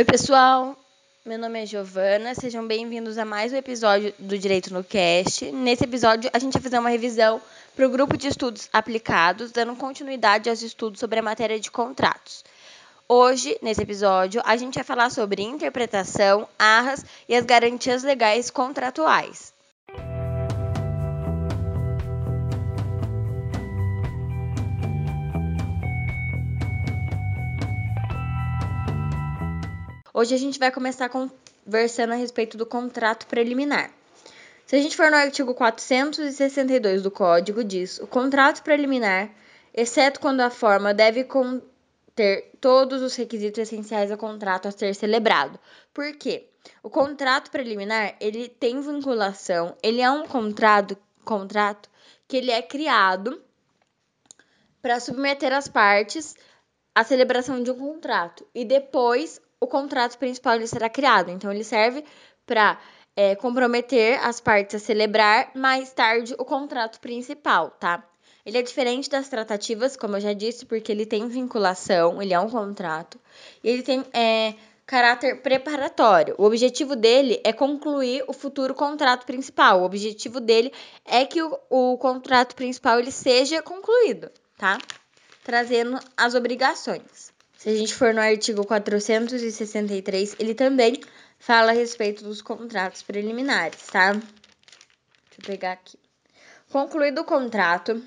Oi, pessoal. Meu nome é Giovana. Sejam bem-vindos a mais um episódio do Direito no Cast. Nesse episódio, a gente vai fazer uma revisão para o grupo de estudos aplicados, dando continuidade aos estudos sobre a matéria de contratos. Hoje, nesse episódio, a gente vai falar sobre interpretação, arras e as garantias legais contratuais. Hoje a gente vai começar conversando a respeito do contrato preliminar. Se a gente for no artigo 462 do Código, diz: o contrato preliminar, exceto quando a forma deve conter todos os requisitos essenciais ao contrato a ser celebrado. Por quê? O contrato preliminar, ele tem vinculação, ele é um contrato, contrato que ele é criado para submeter as partes à celebração de um contrato e depois o contrato principal ele será criado. Então, ele serve para é, comprometer as partes a celebrar mais tarde o contrato principal, tá? Ele é diferente das tratativas, como eu já disse, porque ele tem vinculação, ele é um contrato, e ele tem é, caráter preparatório. O objetivo dele é concluir o futuro contrato principal. O objetivo dele é que o, o contrato principal ele seja concluído, tá? Trazendo as obrigações. Se a gente for no artigo 463, ele também fala a respeito dos contratos preliminares, tá? Deixa eu pegar aqui. Concluído o contrato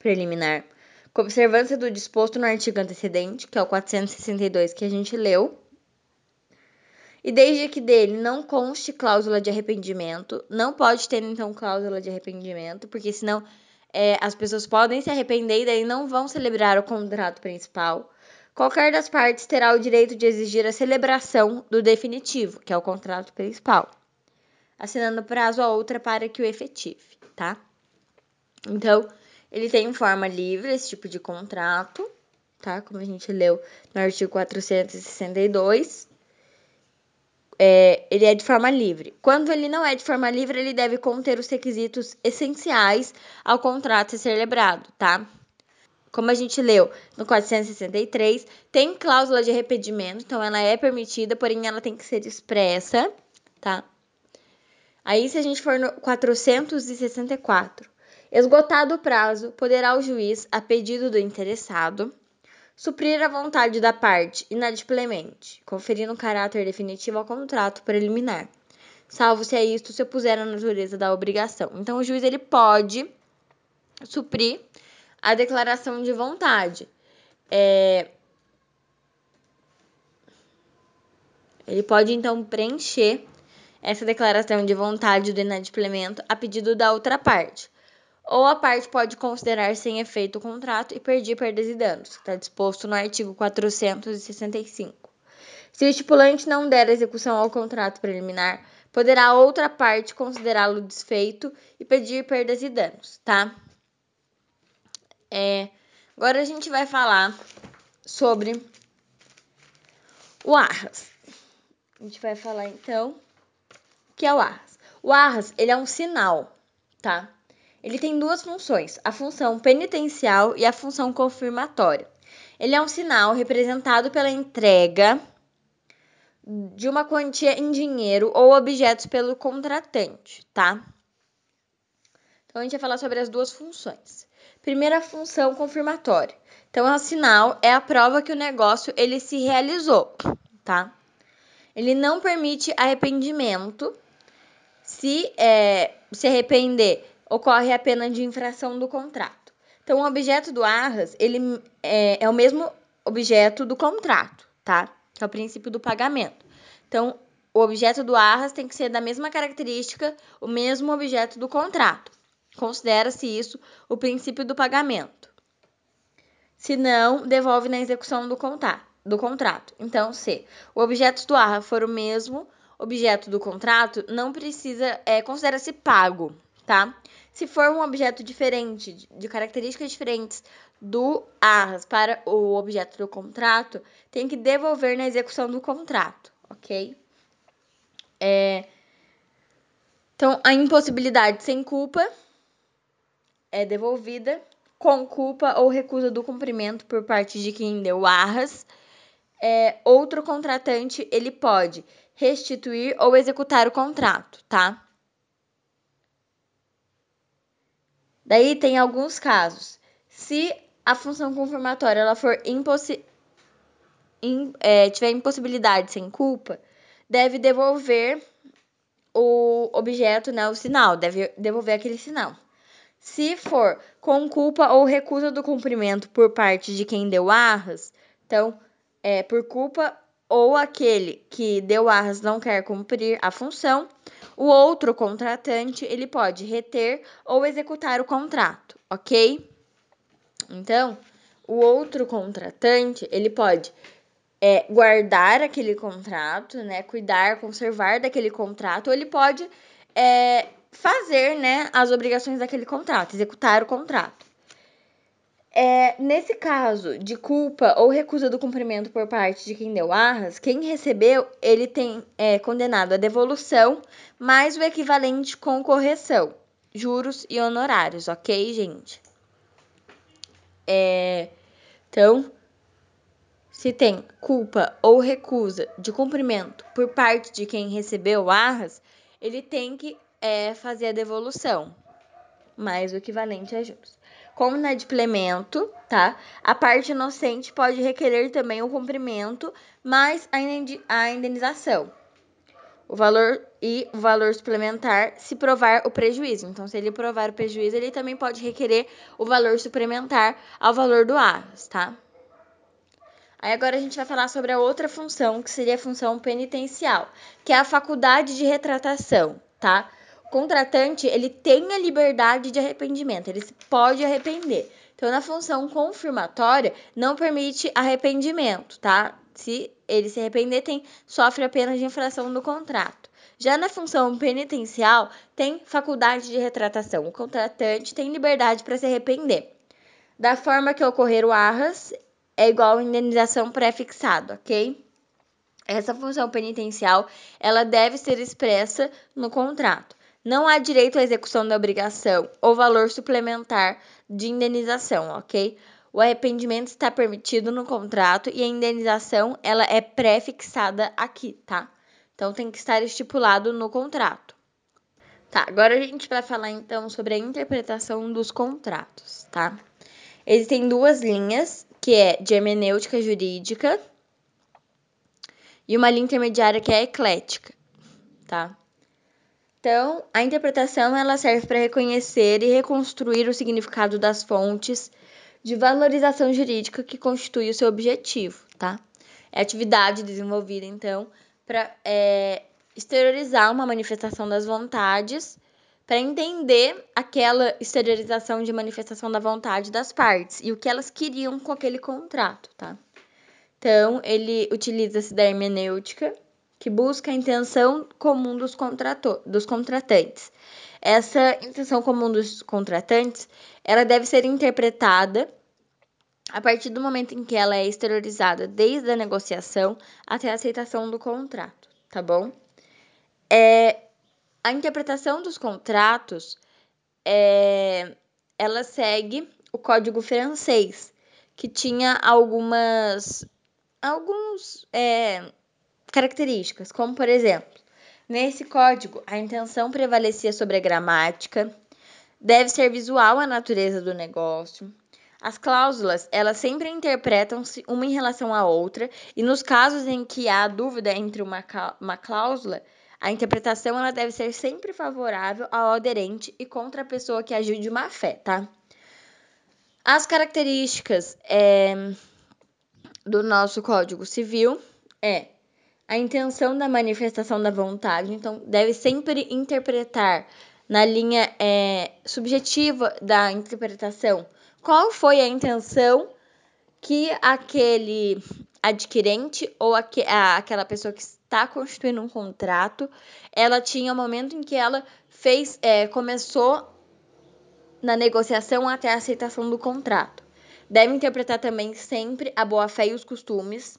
preliminar, com observância do disposto no artigo antecedente, que é o 462 que a gente leu, e desde que dele não conste cláusula de arrependimento, não pode ter então cláusula de arrependimento, porque senão é, as pessoas podem se arrepender e daí não vão celebrar o contrato principal. Qualquer das partes terá o direito de exigir a celebração do definitivo, que é o contrato principal, assinando prazo a outra para que o efetive, tá? Então, ele tem forma livre esse tipo de contrato, tá? Como a gente leu no artigo 462. É, ele é de forma livre. Quando ele não é de forma livre, ele deve conter os requisitos essenciais ao contrato ser celebrado, tá? Como a gente leu no 463, tem cláusula de arrependimento, então ela é permitida, porém ela tem que ser expressa, tá? Aí, se a gente for no 464, esgotado o prazo, poderá o juiz, a pedido do interessado, suprir a vontade da parte inadimplente, conferindo caráter definitivo ao contrato preliminar, salvo se a isto se opuser à natureza da obrigação. Então, o juiz ele pode suprir a declaração de vontade. É... Ele pode então preencher essa declaração de vontade do inadimplemento a pedido da outra parte. Ou a parte pode considerar sem efeito o contrato e perder perdas e danos, que está disposto no artigo 465. Se o estipulante não der execução ao contrato preliminar, poderá outra parte considerá-lo desfeito e pedir perdas e danos, tá? É, agora a gente vai falar sobre o arras. A gente vai falar então o que é o arras. O arras, ele é um sinal, tá? Ele tem duas funções, a função penitencial e a função confirmatória. Ele é um sinal representado pela entrega de uma quantia em dinheiro ou objetos pelo contratante, tá? Então a gente vai falar sobre as duas funções. Primeira função confirmatória. Então, o sinal é a prova que o negócio ele se realizou, tá? Ele não permite arrependimento. Se é, se arrepender, ocorre a pena de infração do contrato. Então, o objeto do arras, ele é, é o mesmo objeto do contrato, tá? É o princípio do pagamento. Então, o objeto do arras tem que ser da mesma característica, o mesmo objeto do contrato. Considera-se isso o princípio do pagamento. Se não, devolve na execução do, do contrato. Então, se o objeto do arra for o mesmo objeto do contrato, não precisa, é, considera-se pago, tá? Se for um objeto diferente, de características diferentes do arras para o objeto do contrato, tem que devolver na execução do contrato, ok? É, então, a impossibilidade sem culpa é devolvida com culpa ou recusa do cumprimento por parte de quem deu arras é, outro contratante ele pode restituir ou executar o contrato, tá? Daí tem alguns casos. Se a função confirmatória ela for impossi in, é, tiver impossibilidade sem culpa, deve devolver o objeto, né, o sinal, deve devolver aquele sinal. Se for com culpa ou recusa do cumprimento por parte de quem deu arras, então, é por culpa ou aquele que deu arras não quer cumprir a função, o outro contratante ele pode reter ou executar o contrato, ok? Então, o outro contratante ele pode é, guardar aquele contrato, né, cuidar, conservar daquele contrato, ou ele pode é, fazer, né, as obrigações daquele contrato, executar o contrato. É, nesse caso de culpa ou recusa do cumprimento por parte de quem deu arras, quem recebeu, ele tem é, condenado a devolução mais o equivalente com correção, juros e honorários, ok, gente? É, então, se tem culpa ou recusa de cumprimento por parte de quem recebeu arras, ele tem que é, fazer a devolução, mais o equivalente a juros. Como inadimplemento, tá? A parte inocente pode requerer também o cumprimento mais a indenização. O valor e o valor suplementar se provar o prejuízo. Então, se ele provar o prejuízo, ele também pode requerer o valor suplementar ao valor do arras, tá? Aí agora a gente vai falar sobre a outra função, que seria a função penitencial, que é a faculdade de retratação, tá? Contratante, ele tem a liberdade de arrependimento, ele pode arrepender. Então, na função confirmatória, não permite arrependimento, tá? Se ele se arrepender, tem, sofre apenas de infração do contrato. Já na função penitencial, tem faculdade de retratação. O contratante tem liberdade para se arrepender. Da forma que ocorrer o arras, é igual a indenização pré-fixado, ok? Essa função penitencial, ela deve ser expressa no contrato. Não há direito à execução da obrigação ou valor suplementar de indenização, ok? O arrependimento está permitido no contrato e a indenização ela é pré-fixada aqui, tá? Então tem que estar estipulado no contrato. Tá, agora a gente vai falar então sobre a interpretação dos contratos, tá? Existem duas linhas, que é de hermenêutica jurídica e uma linha intermediária que é eclética, tá? Então, a interpretação ela serve para reconhecer e reconstruir o significado das fontes de valorização jurídica que constitui o seu objetivo, tá? É atividade desenvolvida, então, para é, exteriorizar uma manifestação das vontades, para entender aquela exteriorização de manifestação da vontade das partes e o que elas queriam com aquele contrato, tá? Então, ele utiliza-se da hermenêutica que busca a intenção comum dos, dos contratantes. Essa intenção comum dos contratantes, ela deve ser interpretada a partir do momento em que ela é exteriorizada, desde a negociação até a aceitação do contrato, tá bom? É, a interpretação dos contratos, é, ela segue o Código francês, que tinha algumas alguns é, características, como por exemplo, nesse código a intenção prevalecia sobre a gramática, deve ser visual a natureza do negócio. As cláusulas, elas sempre interpretam-se uma em relação à outra, e nos casos em que há dúvida entre uma, uma cláusula, a interpretação ela deve ser sempre favorável ao aderente e contra a pessoa que agiu de má fé, tá? As características é, do nosso Código Civil é a intenção da manifestação da vontade, então deve sempre interpretar na linha é, subjetiva da interpretação qual foi a intenção que aquele adquirente ou aqu aquela pessoa que está constituindo um contrato, ela tinha o momento em que ela fez, é, começou na negociação até a aceitação do contrato. Deve interpretar também sempre a boa-fé e os costumes,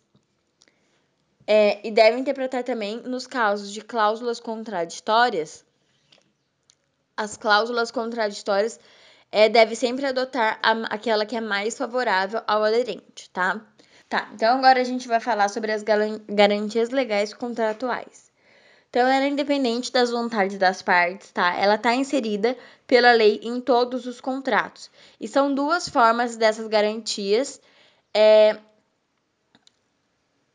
é, e deve interpretar também nos casos de cláusulas contraditórias. As cláusulas contraditórias é, deve sempre adotar a, aquela que é mais favorável ao aderente, tá? Tá, então agora a gente vai falar sobre as garantias legais contratuais. Então, ela é independente das vontades das partes, tá? Ela está inserida pela lei em todos os contratos. E são duas formas dessas garantias. É...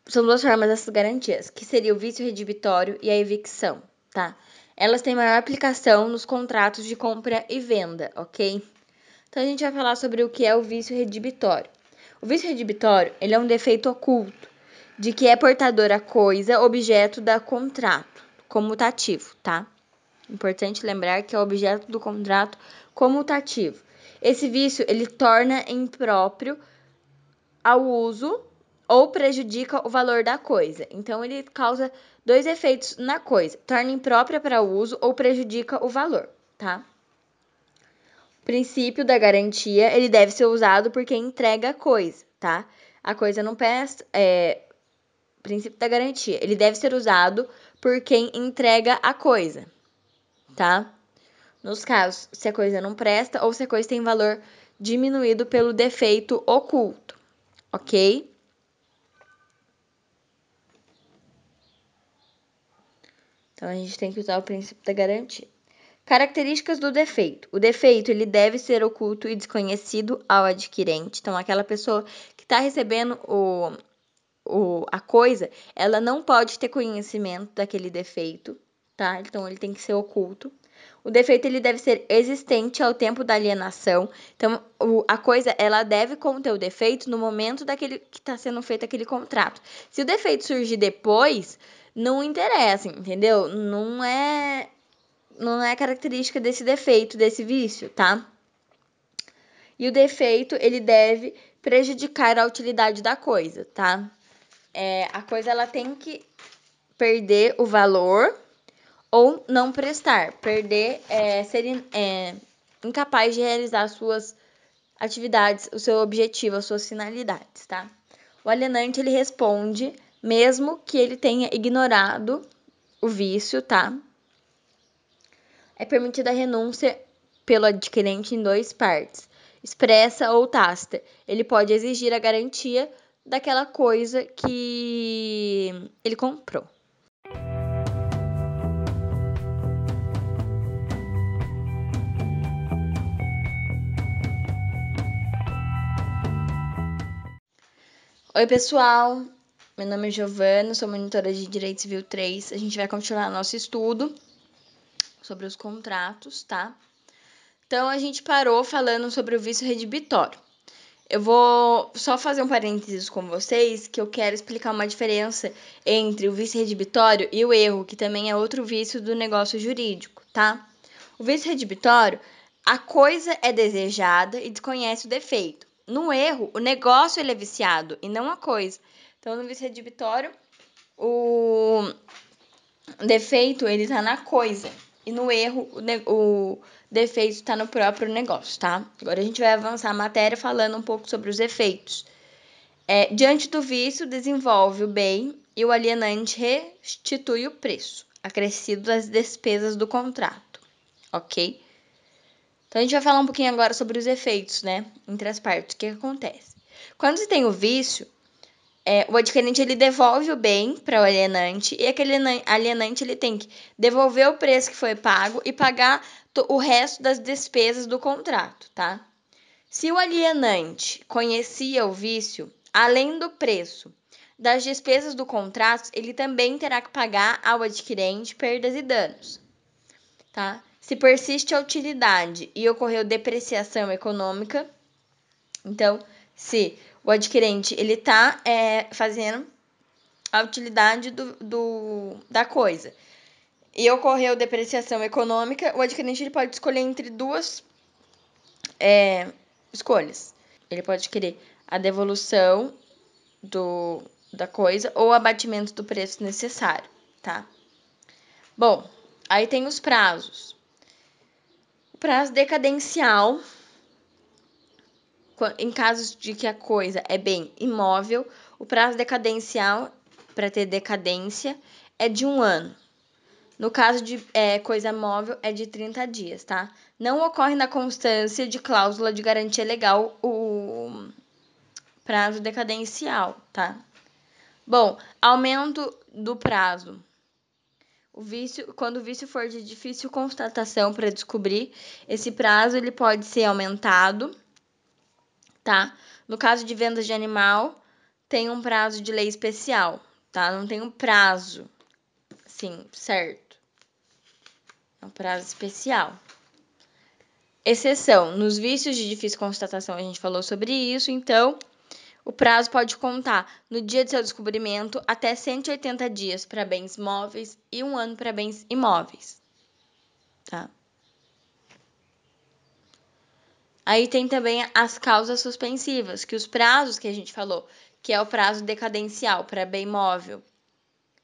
São duas formas dessas garantias, que seria o vício redibitório e a evicção, tá? Elas têm maior aplicação nos contratos de compra e venda, ok? Então, a gente vai falar sobre o que é o vício redibitório. O vício redibitório, ele é um defeito oculto de que é portador a coisa, objeto da contrato, comutativo, tá? Importante lembrar que é objeto do contrato comutativo. Esse vício, ele torna impróprio ao uso ou prejudica o valor da coisa. Então, ele causa dois efeitos na coisa: torna imprópria para uso ou prejudica o valor, tá? princípio da garantia, ele deve ser usado por quem entrega a coisa, tá? A coisa não presta, é, princípio da garantia, ele deve ser usado por quem entrega a coisa, tá? Nos casos, se a coisa não presta ou se a coisa tem valor diminuído pelo defeito oculto, ok? Então a gente tem que usar o princípio da garantia. Características do defeito. O defeito ele deve ser oculto e desconhecido ao adquirente. Então, aquela pessoa que está recebendo o, o, a coisa, ela não pode ter conhecimento daquele defeito, tá? Então, ele tem que ser oculto. O defeito ele deve ser existente ao tempo da alienação. Então, o, a coisa ela deve conter o defeito no momento daquele que está sendo feito aquele contrato. Se o defeito surgir depois, não interessa, entendeu? Não é não é característica desse defeito, desse vício, tá? E o defeito, ele deve prejudicar a utilidade da coisa, tá? É, a coisa, ela tem que perder o valor ou não prestar. Perder é ser é, incapaz de realizar suas atividades, o seu objetivo, as suas finalidades, tá? O alienante, ele responde mesmo que ele tenha ignorado o vício, tá? é permitida a renúncia pelo adquirente em duas partes, expressa ou tácita. Ele pode exigir a garantia daquela coisa que ele comprou. Oi, pessoal. Meu nome é Giovana, sou monitora de Direito Civil 3. A gente vai continuar nosso estudo sobre os contratos, tá? Então a gente parou falando sobre o vício redibitório. Eu vou só fazer um parênteses com vocês que eu quero explicar uma diferença entre o vício redibitório e o erro, que também é outro vício do negócio jurídico, tá? O vício redibitório, a coisa é desejada e desconhece o defeito. No erro, o negócio ele é viciado e não a coisa. Então, no vício redibitório, o defeito ele tá na coisa. E no erro, o, o defeito está no próprio negócio, tá? Agora a gente vai avançar a matéria falando um pouco sobre os efeitos. É, diante do vício, desenvolve o bem e o alienante restitui o preço acrescido das despesas do contrato, ok? Então a gente vai falar um pouquinho agora sobre os efeitos, né? Entre as partes, o que, acontece? Quando você tem o vício, é, o adquirente ele devolve o bem para o alienante e aquele alienante ele tem que devolver o preço que foi pago e pagar o resto das despesas do contrato, tá? Se o alienante conhecia o vício, além do preço das despesas do contrato, ele também terá que pagar ao adquirente perdas e danos, tá? Se persiste a utilidade e ocorreu depreciação econômica, então, se o adquirente ele está é, fazendo a utilidade do, do, da coisa e ocorreu depreciação econômica, o adquirente ele pode escolher entre duas é, escolhas. Ele pode querer a devolução do, da coisa ou abatimento do preço necessário, tá? Bom, aí tem os prazos. O prazo decadencial em casos de que a coisa é bem imóvel, o prazo decadencial para ter decadência é de um ano. No caso de é, coisa móvel, é de 30 dias, tá? Não ocorre na constância de cláusula de garantia legal o prazo decadencial, tá? Bom, aumento do prazo. O vício, quando o vício for de difícil constatação para descobrir, esse prazo ele pode ser aumentado, tá? No caso de vendas de animal, tem um prazo de lei especial, tá? Não tem um prazo, sim, certo? É um prazo especial. Exceção, nos vícios de difícil constatação a gente falou sobre isso, então o prazo pode contar no dia de seu descobrimento até 180 dias para bens móveis e um ano para bens imóveis. Tá? Aí tem também as causas suspensivas, que os prazos que a gente falou, que é o prazo decadencial para bem móvel,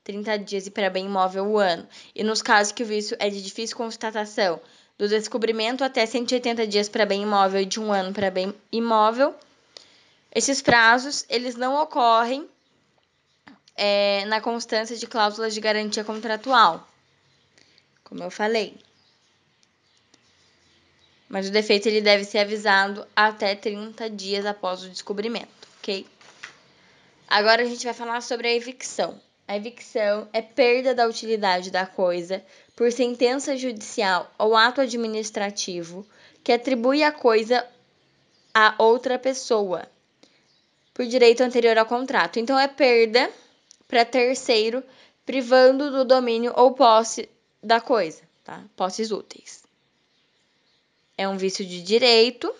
30 dias e para bem imóvel o ano. E nos casos que o vício é de difícil constatação, do descobrimento até 180 dias para bem imóvel e de um ano para bem imóvel, esses prazos, eles não ocorrem é, na constância de cláusulas de garantia contratual, como eu falei. Mas o defeito ele deve ser avisado até 30 dias após o descobrimento, ok? Agora a gente vai falar sobre a evicção. A evicção é perda da utilidade da coisa por sentença judicial ou ato administrativo que atribui a coisa a outra pessoa por direito anterior ao contrato. Então, é perda para terceiro, privando do domínio ou posse da coisa, tá? Posses úteis. É um vício de direito.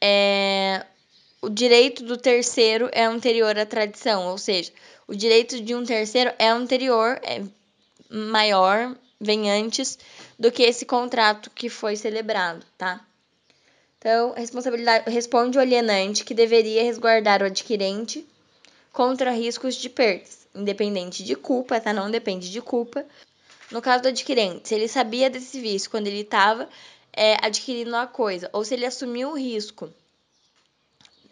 É... O direito do terceiro é anterior à tradição, ou seja, o direito de um terceiro é anterior, é maior, vem antes do que esse contrato que foi celebrado, tá? Então, responsabilidade responde o alienante que deveria resguardar o adquirente contra riscos de perdas, independente de culpa, tá? Não depende de culpa. No caso do adquirente, se ele sabia desse vício quando ele estava é, adquirindo a coisa, ou se ele assumiu o risco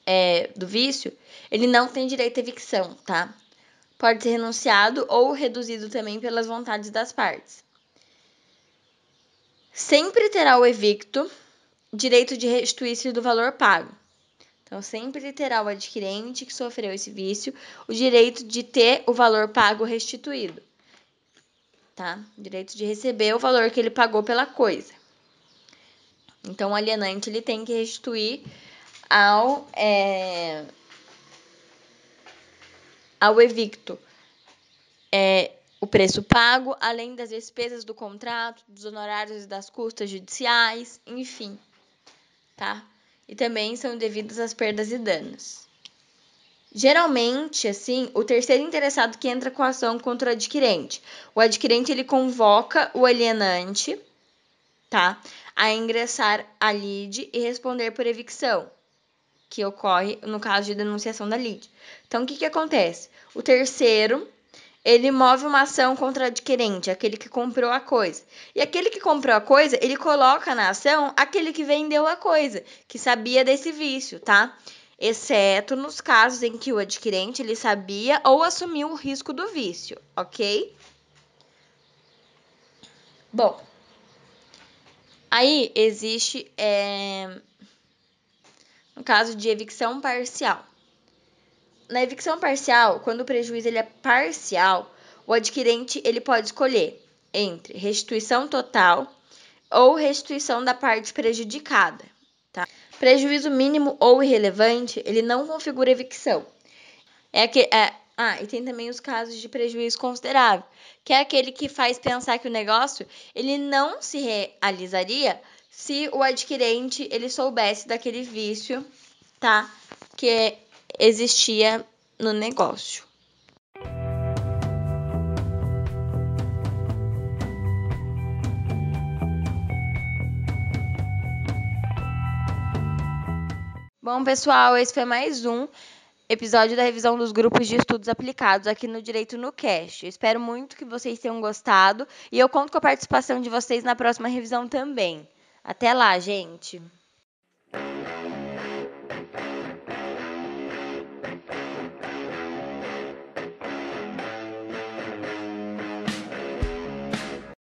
é, do vício, ele não tem direito à evicção, tá? Pode ser renunciado ou reduzido também pelas vontades das partes. Sempre terá o evicto direito de restituir-se do valor pago. Então, sempre terá o adquirente que sofreu esse vício o direito de ter o valor pago restituído. Tá? Direito de receber o valor que ele pagou pela coisa. Então, o alienante ele tem que restituir ao, é, ao evicto é, o preço pago, além das despesas do contrato, dos honorários e das custas judiciais, enfim tá? E também são devidos às perdas e danos. Geralmente, assim, o terceiro interessado que entra com a ação contra o adquirente. O adquirente ele convoca o alienante, tá? A ingressar a lide e responder por evicção, que ocorre no caso de denunciação da lide. Então, o que, que acontece? O terceiro ele move uma ação contra o adquirente, aquele que comprou a coisa. E aquele que comprou a coisa, ele coloca na ação aquele que vendeu a coisa, que sabia desse vício, tá? Exceto nos casos em que o adquirente ele sabia ou assumiu o risco do vício, ok? Bom, aí existe é, um caso de evicção parcial na evicção parcial, quando o prejuízo ele é parcial, o adquirente ele pode escolher entre restituição total ou restituição da parte prejudicada. Prejuízo mínimo ou irrelevante, ele não configura evicção. É que, é, ah, e tem também os casos de prejuízo considerável, que é aquele que faz pensar que o negócio ele não se realizaria se o adquirente ele soubesse daquele vício, tá? Que existia no negócio. Bom, pessoal, esse foi mais um episódio da revisão dos grupos de estudos aplicados aqui no Direito no Cast. espero muito que vocês tenham gostado e eu conto com a participação de vocês na próxima revisão também. Até lá, gente!